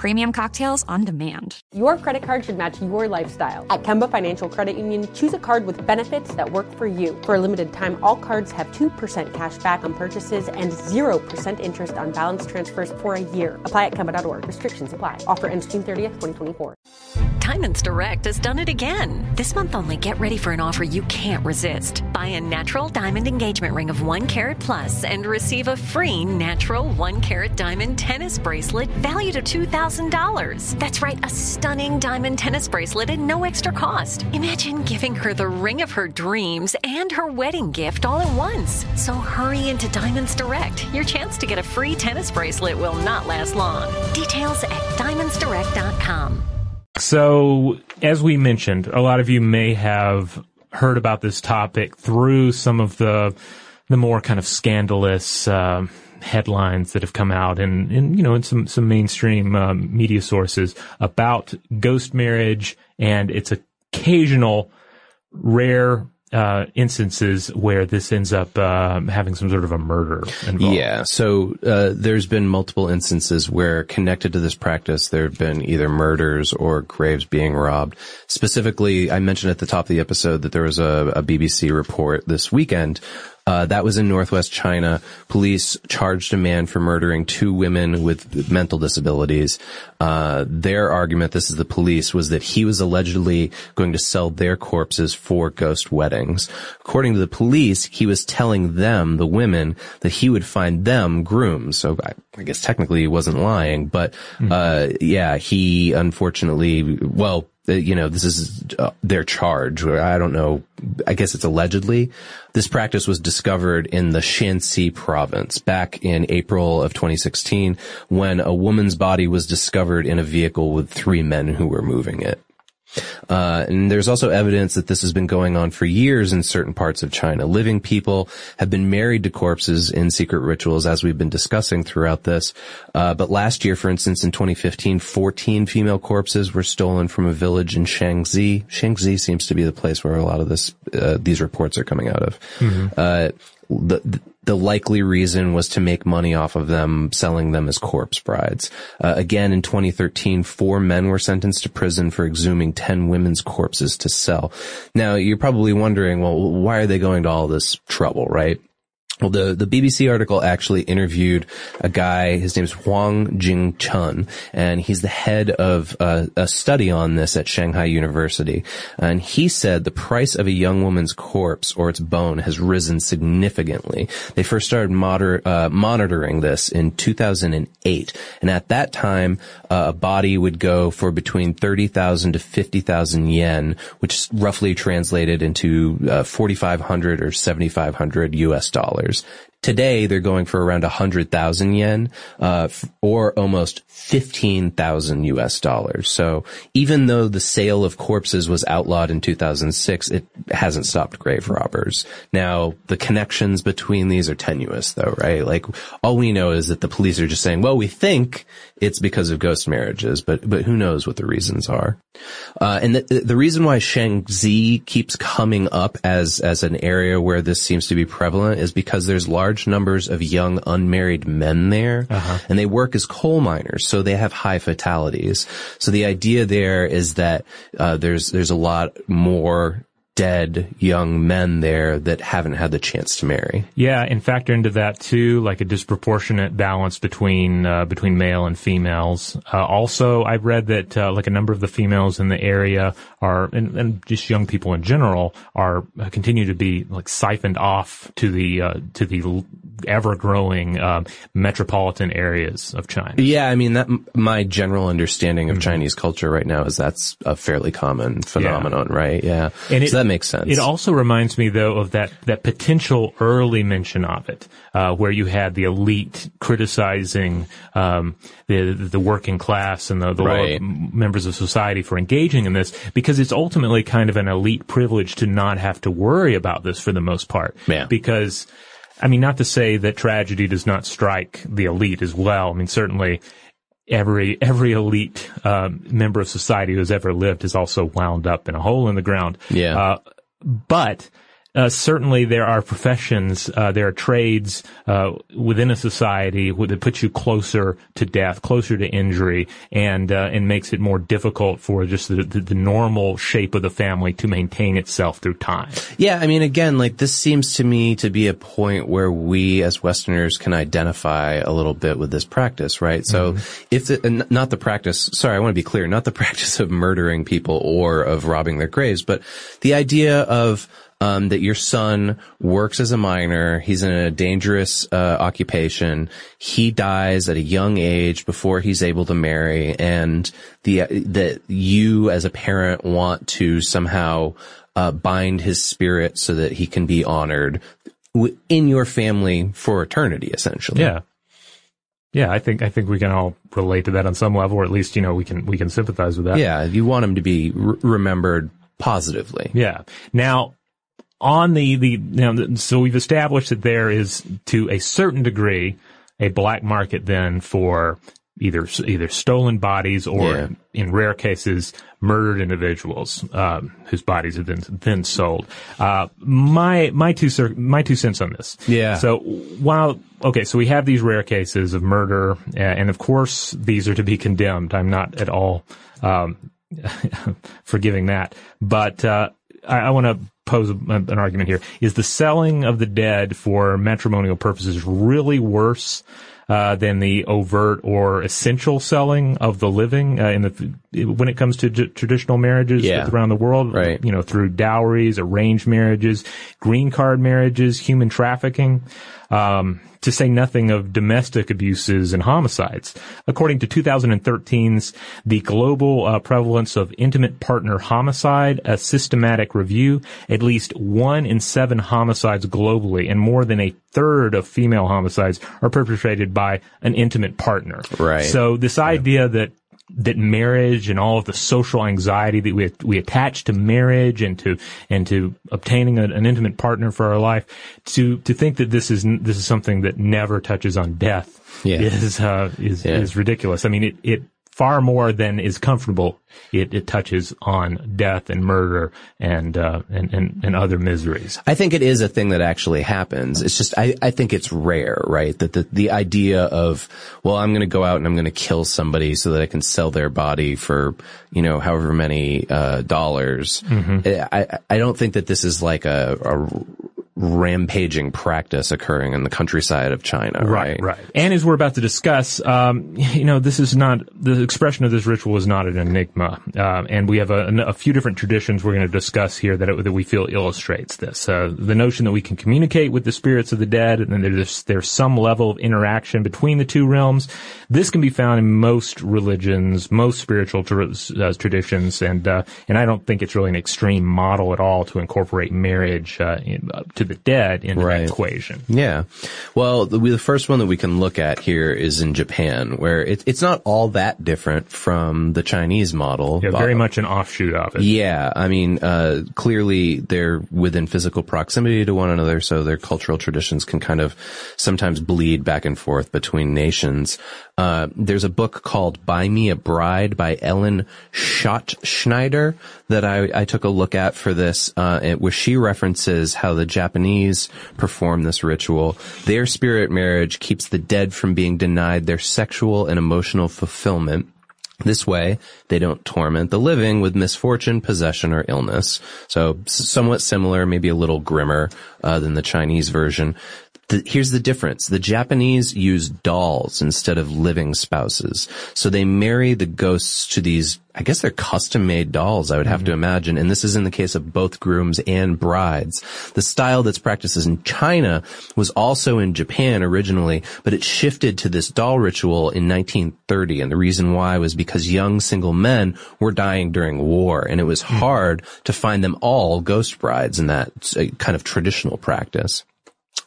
Premium cocktails on demand. Your credit card should match your lifestyle. At Kemba Financial Credit Union, choose a card with benefits that work for you. For a limited time, all cards have 2% cash back on purchases and 0% interest on balance transfers for a year. Apply at Kemba.org. Restrictions apply. Offer ends June 30th, 2024. Diamonds Direct has done it again. This month only, get ready for an offer you can't resist. Buy a natural diamond engagement ring of 1 carat plus and receive a free natural 1 carat diamond tennis bracelet valued at $2,000. That's right, a stunning diamond tennis bracelet at no extra cost. Imagine giving her the ring of her dreams and her wedding gift all at once. So hurry into Diamonds Direct. Your chance to get a free tennis bracelet will not last long. Details at diamondsdirect.com. So, as we mentioned, a lot of you may have heard about this topic through some of the the more kind of scandalous uh, headlines that have come out and, and you know in some some mainstream um, media sources about ghost marriage and its occasional rare uh, instances where this ends up uh, having some sort of a murder involved. Yeah. So uh, there's been multiple instances where connected to this practice, there have been either murders or graves being robbed. Specifically, I mentioned at the top of the episode that there was a, a BBC report this weekend uh, that was in northwest China. Police charged a man for murdering two women with mental disabilities. Uh, their argument, this is the police, was that he was allegedly going to sell their corpses for ghost weddings. According to the police, he was telling them, the women, that he would find them grooms. So I, I guess technically he wasn't lying, but uh, yeah, he unfortunately, well, you know, this is uh, their charge. I don't know. I guess it's allegedly. This practice was discovered in the Shanxi province back in April of 2016 when a woman's body was discovered in a vehicle with three men who were moving it. Uh, and there's also evidence that this has been going on for years in certain parts of China. Living people have been married to corpses in secret rituals, as we've been discussing throughout this. Uh, but last year, for instance, in 2015, 14 female corpses were stolen from a village in Shanxi. Shanxi seems to be the place where a lot of this, uh, these reports are coming out of. Uh, the, the likely reason was to make money off of them selling them as corpse brides. Uh, again, in 2013, four men were sentenced to prison for exhuming 10 women's corpses to sell. Now, you're probably wondering, well, why are they going to all this trouble, right? Well, the, the BBC article actually interviewed a guy, his name is Huang Jing Chun, and he's the head of a study on this at Shanghai University. And he said the price of a young woman's corpse or its bone has risen significantly. They first started moder- uh, monitoring this in 2008. And at that time, uh, a body would go for between 30,000 to 50,000 yen, which roughly translated into uh, 4,500 or 7,500 US dollars. Today, they're going for around a 100,000 yen, uh, or almost 15,000 US dollars. So even though the sale of corpses was outlawed in 2006, it hasn't stopped grave robbers. Now, the connections between these are tenuous though, right? Like, all we know is that the police are just saying, well, we think it's because of ghost marriages, but, but who knows what the reasons are. Uh, and the, the reason why Shanxi keeps coming up as, as an area where this seems to be prevalent is because there's large numbers of young unmarried men there, and they work as coal miners, so they have high fatalities. So the idea there is that, uh, there's, there's a lot more dead young men there that haven't had the chance to marry. Yeah, and factor into that too, like a disproportionate balance between uh, between male and females. Uh, also, I've read that uh, like a number of the females in the area are, and, and just young people in general, are uh, continue to be like siphoned off to the uh, to the ever growing uh, metropolitan areas of China. Yeah, I mean that my general understanding of mm-hmm. Chinese culture right now is that's a fairly common phenomenon, yeah. right? Yeah, and so it, that makes sense. It also reminds me though of that that potential early mention of it, uh, where you had the elite criticizing um, the the working class and the, the right. lower members of society for engaging in this, because it's ultimately kind of an elite privilege to not have to worry about this for the most part. Yeah. Because I mean, not to say that tragedy does not strike the elite as well. I mean, certainly every every elite uh, member of society who has ever lived has also wound up in a hole in the ground. Yeah. Uh, but uh, certainly there are professions, uh, there are trades uh, within a society that puts you closer to death, closer to injury, and uh, and makes it more difficult for just the, the, the, normal shape of the family to maintain itself through time. Yeah, I mean, again, like this seems to me to be a point where we as Westerners can identify a little bit with this practice, right? So mm-hmm. if the, not the practice, sorry, I want to be clear, not the practice of murdering people or of robbing their graves, but the idea of um, that your son works as a miner. He's in a dangerous uh, occupation. He dies at a young age before he's able to marry, and the that you as a parent want to somehow uh, bind his spirit so that he can be honored in your family for eternity, essentially. Yeah. Yeah, I think I think we can all relate to that on some level, or at least you know we can we can sympathize with that. Yeah, you want him to be re- remembered positively. Yeah. Now, on the, the, you know, so we've established that there is to a certain degree a black market then for either either stolen bodies or yeah. in rare cases murdered individuals um, whose bodies have been then sold. Uh, my my two my two cents on this. Yeah. So while okay, so we have these rare cases of murder, and of course these are to be condemned. I'm not at all um, forgiving that, but uh, I, I want to pose a, an argument here. Is the selling of the dead for matrimonial purposes really worse uh, than the overt or essential selling of the living uh, in the when it comes to j- traditional marriages yeah. around the world? Right. You know, through dowries, arranged marriages, green card marriages, human trafficking. Um, to say nothing of domestic abuses and homicides. According to 2013's The Global uh, Prevalence of Intimate Partner Homicide, a systematic review, at least one in seven homicides globally and more than a third of female homicides are perpetrated by an intimate partner. Right. So this idea that that marriage and all of the social anxiety that we we attach to marriage and to and to obtaining a, an intimate partner for our life to to think that this is this is something that never touches on death yeah. is uh, is yeah. is ridiculous. I mean, it it far more than is comfortable. It, it touches on death and murder and, uh, and, and, and other miseries. I think it is a thing that actually happens. It's just, I, I think it's rare, right? That the, the idea of, well, I'm going to go out and I'm going to kill somebody so that I can sell their body for, you know, however many, uh, dollars. Mm-hmm. I, I don't think that this is like a, a rampaging practice occurring in the countryside of China, right? Right, right. And as we're about to discuss, um, you know, this is not, the expression of this ritual is not an enigma. Uh, and we have a, a, few different traditions we're going to discuss here that, it, that we feel illustrates this. Uh, the notion that we can communicate with the spirits of the dead and there's, there's some level of interaction between the two realms. This can be found in most religions, most spiritual tra- uh, traditions, and, uh, and I don't think it's really an extreme model at all to incorporate marriage, uh, in, uh, to the dead in right. that equation. Yeah. Well, the, the, first one that we can look at here is in Japan, where it, it's not all that different from the Chinese model. Yeah, very much an offshoot of it. Yeah. I mean, uh, clearly they're within physical proximity to one another, so their cultural traditions can kind of sometimes bleed back and forth between nations. Uh, there's a book called Buy Me a Bride by Ellen Schattschneider that I, I took a look at for this, uh, where she references how the Japanese perform this ritual. Their spirit marriage keeps the dead from being denied their sexual and emotional fulfillment This way, they don't torment the living with misfortune, possession, or illness. So somewhat similar, maybe a little grimmer uh, than the Chinese version. The, here's the difference. The Japanese use dolls instead of living spouses. So they marry the ghosts to these, I guess they're custom made dolls, I would have mm-hmm. to imagine. And this is in the case of both grooms and brides. The style that's practiced in China was also in Japan originally, but it shifted to this doll ritual in 1930. And the reason why was because young single men were dying during war and it was mm-hmm. hard to find them all ghost brides in that uh, kind of traditional practice.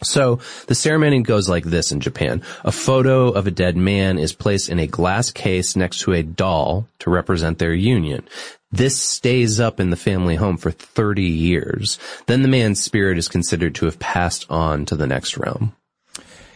So the ceremony goes like this in Japan. A photo of a dead man is placed in a glass case next to a doll to represent their union. This stays up in the family home for 30 years. Then the man's spirit is considered to have passed on to the next realm.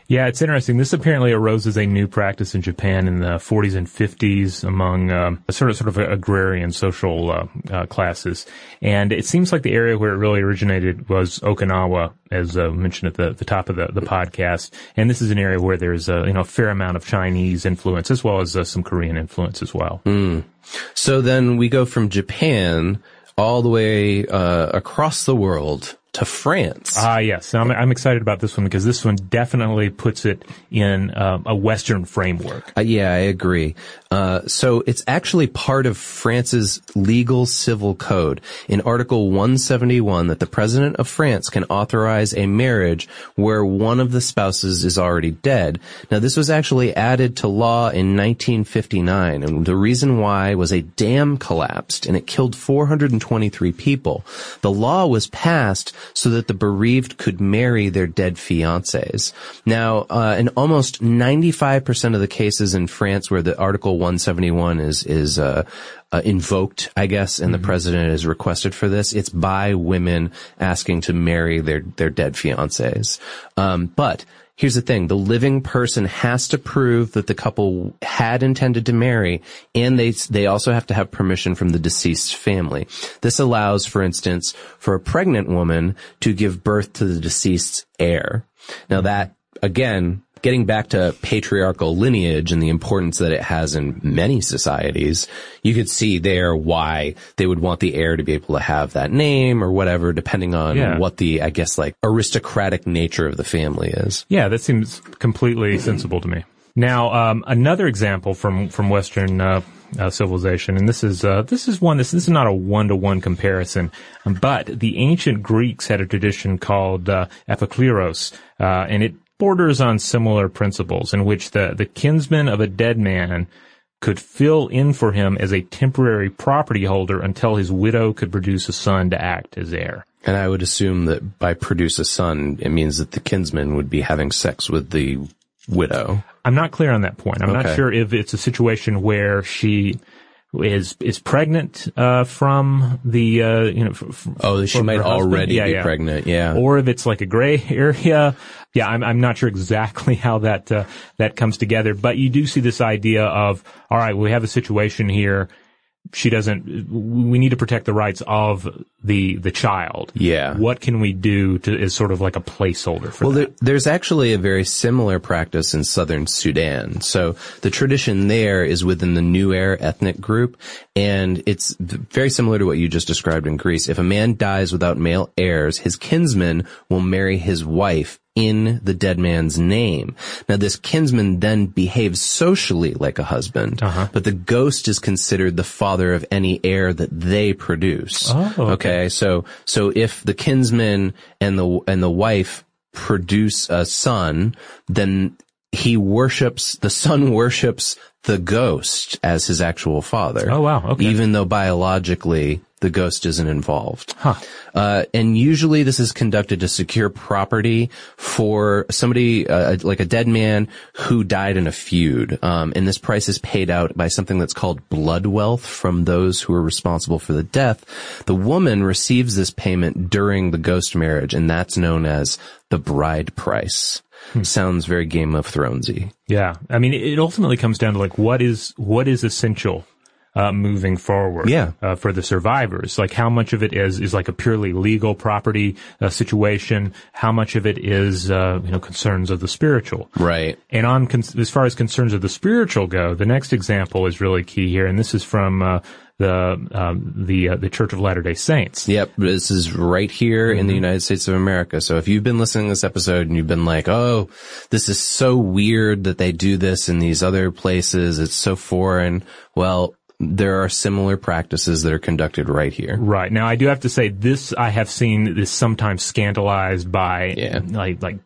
Yeah, it's interesting. This apparently arose as a new practice in Japan in the 40s and 50s among um, sort of sort of agrarian social uh, uh, classes, and it seems like the area where it really originated was Okinawa, as uh, mentioned at the, the top of the, the podcast. And this is an area where there's a you know a fair amount of Chinese influence as well as uh, some Korean influence as well. Mm. So then we go from Japan all the way uh, across the world to France. Ah, yes. I'm, I'm excited about this one because this one definitely puts it in uh, a Western framework. Uh, yeah, I agree. Uh, so it's actually part of France's legal civil code in Article 171 that the President of France can authorize a marriage where one of the spouses is already dead. Now, this was actually added to law in 1959, and the reason why was a dam collapsed and it killed 423 people. The law was passed so that the bereaved could marry their dead fiancés. Now, uh, in almost 95% of the cases in France where the Article 171 is, is, uh, uh, invoked, I guess, and mm-hmm. the president is requested for this. It's by women asking to marry their their dead fiancés. Um, but Here's the thing. The living person has to prove that the couple had intended to marry and they, they also have to have permission from the deceased family. This allows, for instance, for a pregnant woman to give birth to the deceased's heir. Now that, again, getting back to patriarchal lineage and the importance that it has in many societies, you could see there why they would want the heir to be able to have that name or whatever, depending on yeah. what the, I guess, like aristocratic nature of the family is. Yeah, that seems completely sensible to me. Now, um, another example from from Western uh, uh, civilization, and this is uh, this is one. This, this is not a one to one comparison, but the ancient Greeks had a tradition called uh, epikleros, uh, and it borders on similar principles in which the, the kinsman of a dead man could fill in for him as a temporary property holder until his widow could produce a son to act as heir. And I would assume that by produce a son, it means that the kinsman would be having sex with the widow. I'm not clear on that point. I'm okay. not sure if it's a situation where she is is pregnant uh, from the uh, you know. F- oh, she might already yeah, be yeah. pregnant, yeah. Or if it's like a gray area, yeah. I'm I'm not sure exactly how that uh, that comes together, but you do see this idea of all right, we have a situation here she doesn't we need to protect the rights of the the child. Yeah. What can we do to is sort of like a placeholder for well there, there's actually a very similar practice in southern sudan. So the tradition there is within the nuer ethnic group and it's very similar to what you just described in greece. If a man dies without male heirs his kinsman will marry his wife in the dead man's name. Now this kinsman then behaves socially like a husband, uh-huh. but the ghost is considered the father of any heir that they produce. Oh, okay. okay. So, so if the kinsman and the, and the wife produce a son, then he worships, the son worships the ghost as his actual father. Oh wow. Okay. Even though biologically the ghost isn't involved. Huh. Uh, and usually this is conducted to secure property for somebody, uh, like a dead man who died in a feud. Um, and this price is paid out by something that's called blood wealth from those who are responsible for the death. The woman receives this payment during the ghost marriage, and that's known as the bride price. Hmm. Sounds very Game of Thronesy. Yeah. I mean, it ultimately comes down to like, what is, what is essential uh, moving forward. Yeah. Uh, for the survivors, like how much of it is is like a purely legal property uh, situation, how much of it is uh, you know concerns of the spiritual. Right. And on con- as far as concerns of the spiritual go, the next example is really key here, and this is from uh, the um, the uh, the Church of Latter Day Saints. Yep, this is right here in the United States of America. So if you've been listening to this episode and you've been like, "Oh, this is so weird that they do this in these other places. It's so foreign." Well, there are similar practices that are conducted right here. Right now, I do have to say this. I have seen this sometimes scandalized by Yeah. like like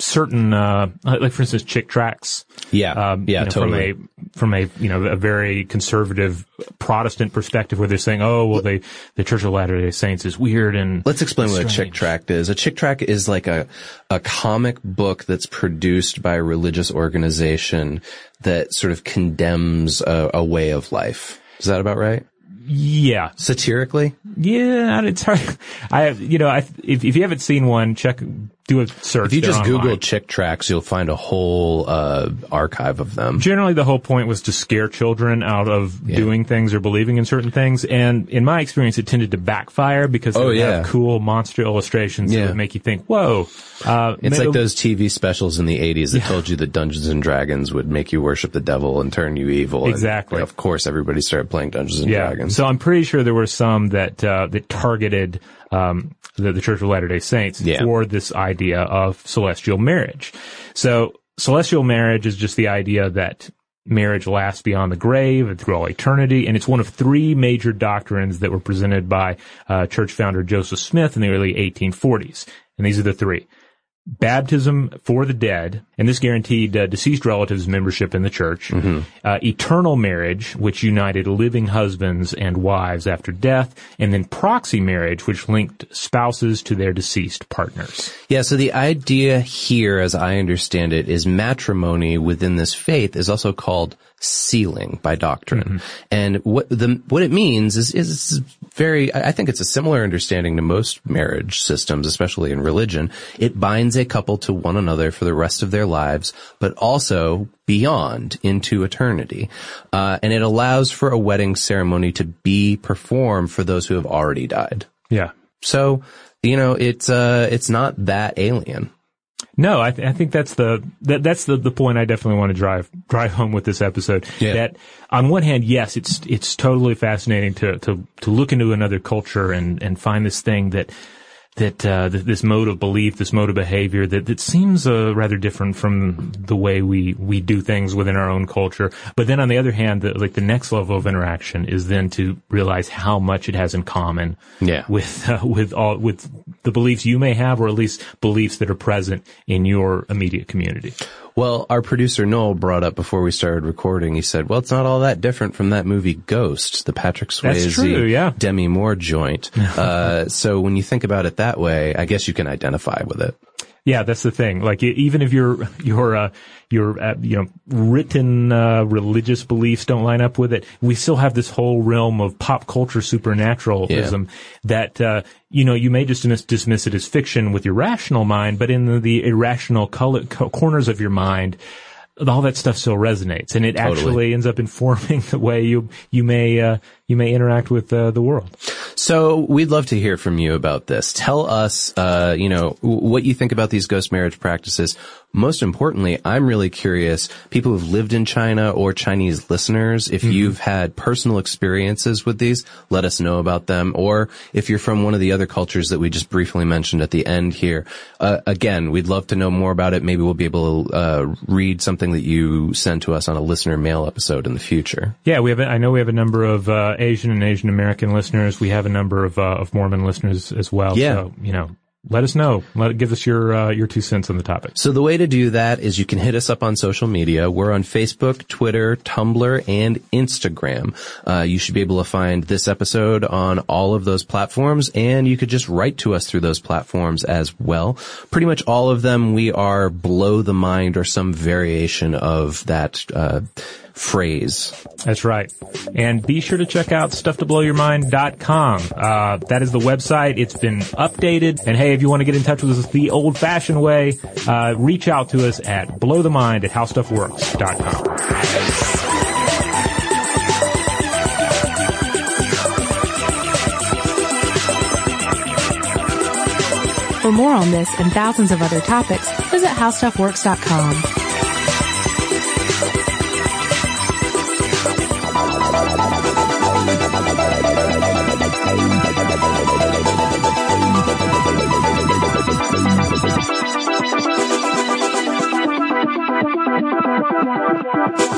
certain uh, like for instance Chick Tracts. Yeah, um, yeah, you know, totally. From a from a you know a very conservative Protestant perspective, where they're saying, "Oh, well, they the Church of Latter Day Saints is weird and Let's explain what a chick strange. tract is. A chick tract is like a, a comic book that's produced by a religious organization that sort of condemns a, a way of life. Is that about right? yeah, Satirically? yeah." It's hard. I you know I, if if you haven't seen one, check do a search. If you just online. Google chick tracts, you'll find a whole, uh, archive of them. Generally, the whole point was to scare children out of doing things or believing in certain things. And in my experience, it tended to backfire because they Oh, yeah. have cool monster illustrations Yeah. that would make you think, whoa. Uh, It's like those TV specials in the 80s that told you that Dungeons and Dragons would make you worship the devil and turn you evil. And, Exactly. of course, everybody started playing Dungeons and Yeah. Dragons. So I'm pretty sure there were some that, uh, that targeted, um, the, the Church of Latter-day Saints Yeah. for this idea of celestial marriage. So celestial marriage is just the idea that marriage lasts beyond the grave and through all eternity. And it's one of three major doctrines that were presented by, uh, church founder Joseph Smith in the early 1840s. And these are the three. Baptism for the dead, and this guaranteed uh, deceased relatives membership in the church. Uh, eternal marriage, which united living husbands and wives after death, and then proxy marriage, which linked spouses to their deceased partners. Yeah, so the idea here, as I understand it, is matrimony within this faith is also called sealing by doctrine. And what the what it means is is very I I think it's a similar understanding to most marriage systems, especially in religion. It binds a couple to one another for the rest of their lives, but also beyond into eternity. Uh, and it allows for a wedding ceremony to be performed for those who have already died. Yeah. So, you know, it's uh it's not that alien. No, I, th- I think that's the that, that's the, the point I definitely want to drive drive home with this episode. Yeah. That on one hand, yes, it's it's totally fascinating to to to look into another culture and and find this thing that that uh, th- this mode of belief, this mode of behavior that that seems uh, rather different from the way we we do things within our own culture. But then on the other hand, the, like the next level of interaction is then to realize how much it has in common Yeah. with uh, with all with the beliefs you may have, or at least beliefs that are present in your immediate community. Well, our producer Noel brought up before we started recording. He said, "Well, it's not all that different from that movie Ghost, the Patrick Swayze, true, yeah. Demi Moore joint." uh, so when you think about it that way, I guess you can identify with it. Yeah, that's the thing. Like even if your your uh, your uh, you know written uh, religious beliefs don't line up with it, we still have this whole realm of pop culture supernaturalism that uh, you know you may just dismiss, dismiss it as fiction with your rational mind, but in the, the irrational color, co- corners of your mind. All that stuff still resonates, and it Totally. actually ends up informing the way you you may uh, you may interact with uh, the world. So we'd love to hear from you about this. Tell us, uh, you know, what you think about these ghost marriage practices. Most importantly, I'm really curious, people who've lived in China or Chinese listeners, if you've had personal experiences with these, let us know about them. Or if you're from one of the other cultures that we just briefly mentioned at the end here, uh, again, we'd love to know more about it. Maybe we'll be able to uh, read something that you send to us on a listener mail episode in the future. Yeah, we have. I know we have a number of uh, Asian and Asian American listeners. We have a number of uh, of Mormon listeners as well. Yeah. So, you know, let us know. Let give us your uh, your two cents on the topic. So the way to do that is you can hit us up on social media. We're on Facebook, Twitter, Tumblr, and Instagram. Uh, you should be able to find this episode on all of those platforms, and you could just write to us through those platforms as well. Pretty much all of them, we are blow the mind or some variation of that uh, phrase. That's right. And be sure to check out stufftoblowyourmind.com. Uh, that is the website. It's been updated. And hey, if you want to get in touch with us the old fashioned way, uh, reach out to us at blowthemind at howstuffworks.com. For more on this and thousands of other topics, visit howstuffworks.com. Thank you.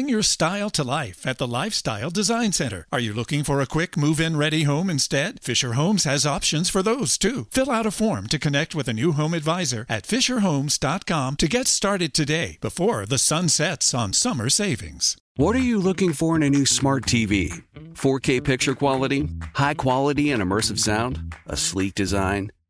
bring your style to life at the Lifestyle Design Center. Are you looking for a quick move in ready home instead? Fisher Homes has options for those too. Fill out a form to connect with a new home advisor at FisherHomes.com to get started today before the sun sets on summer savings. What are you looking for in a new smart TV? 4K picture quality? High quality and immersive sound? A sleek design?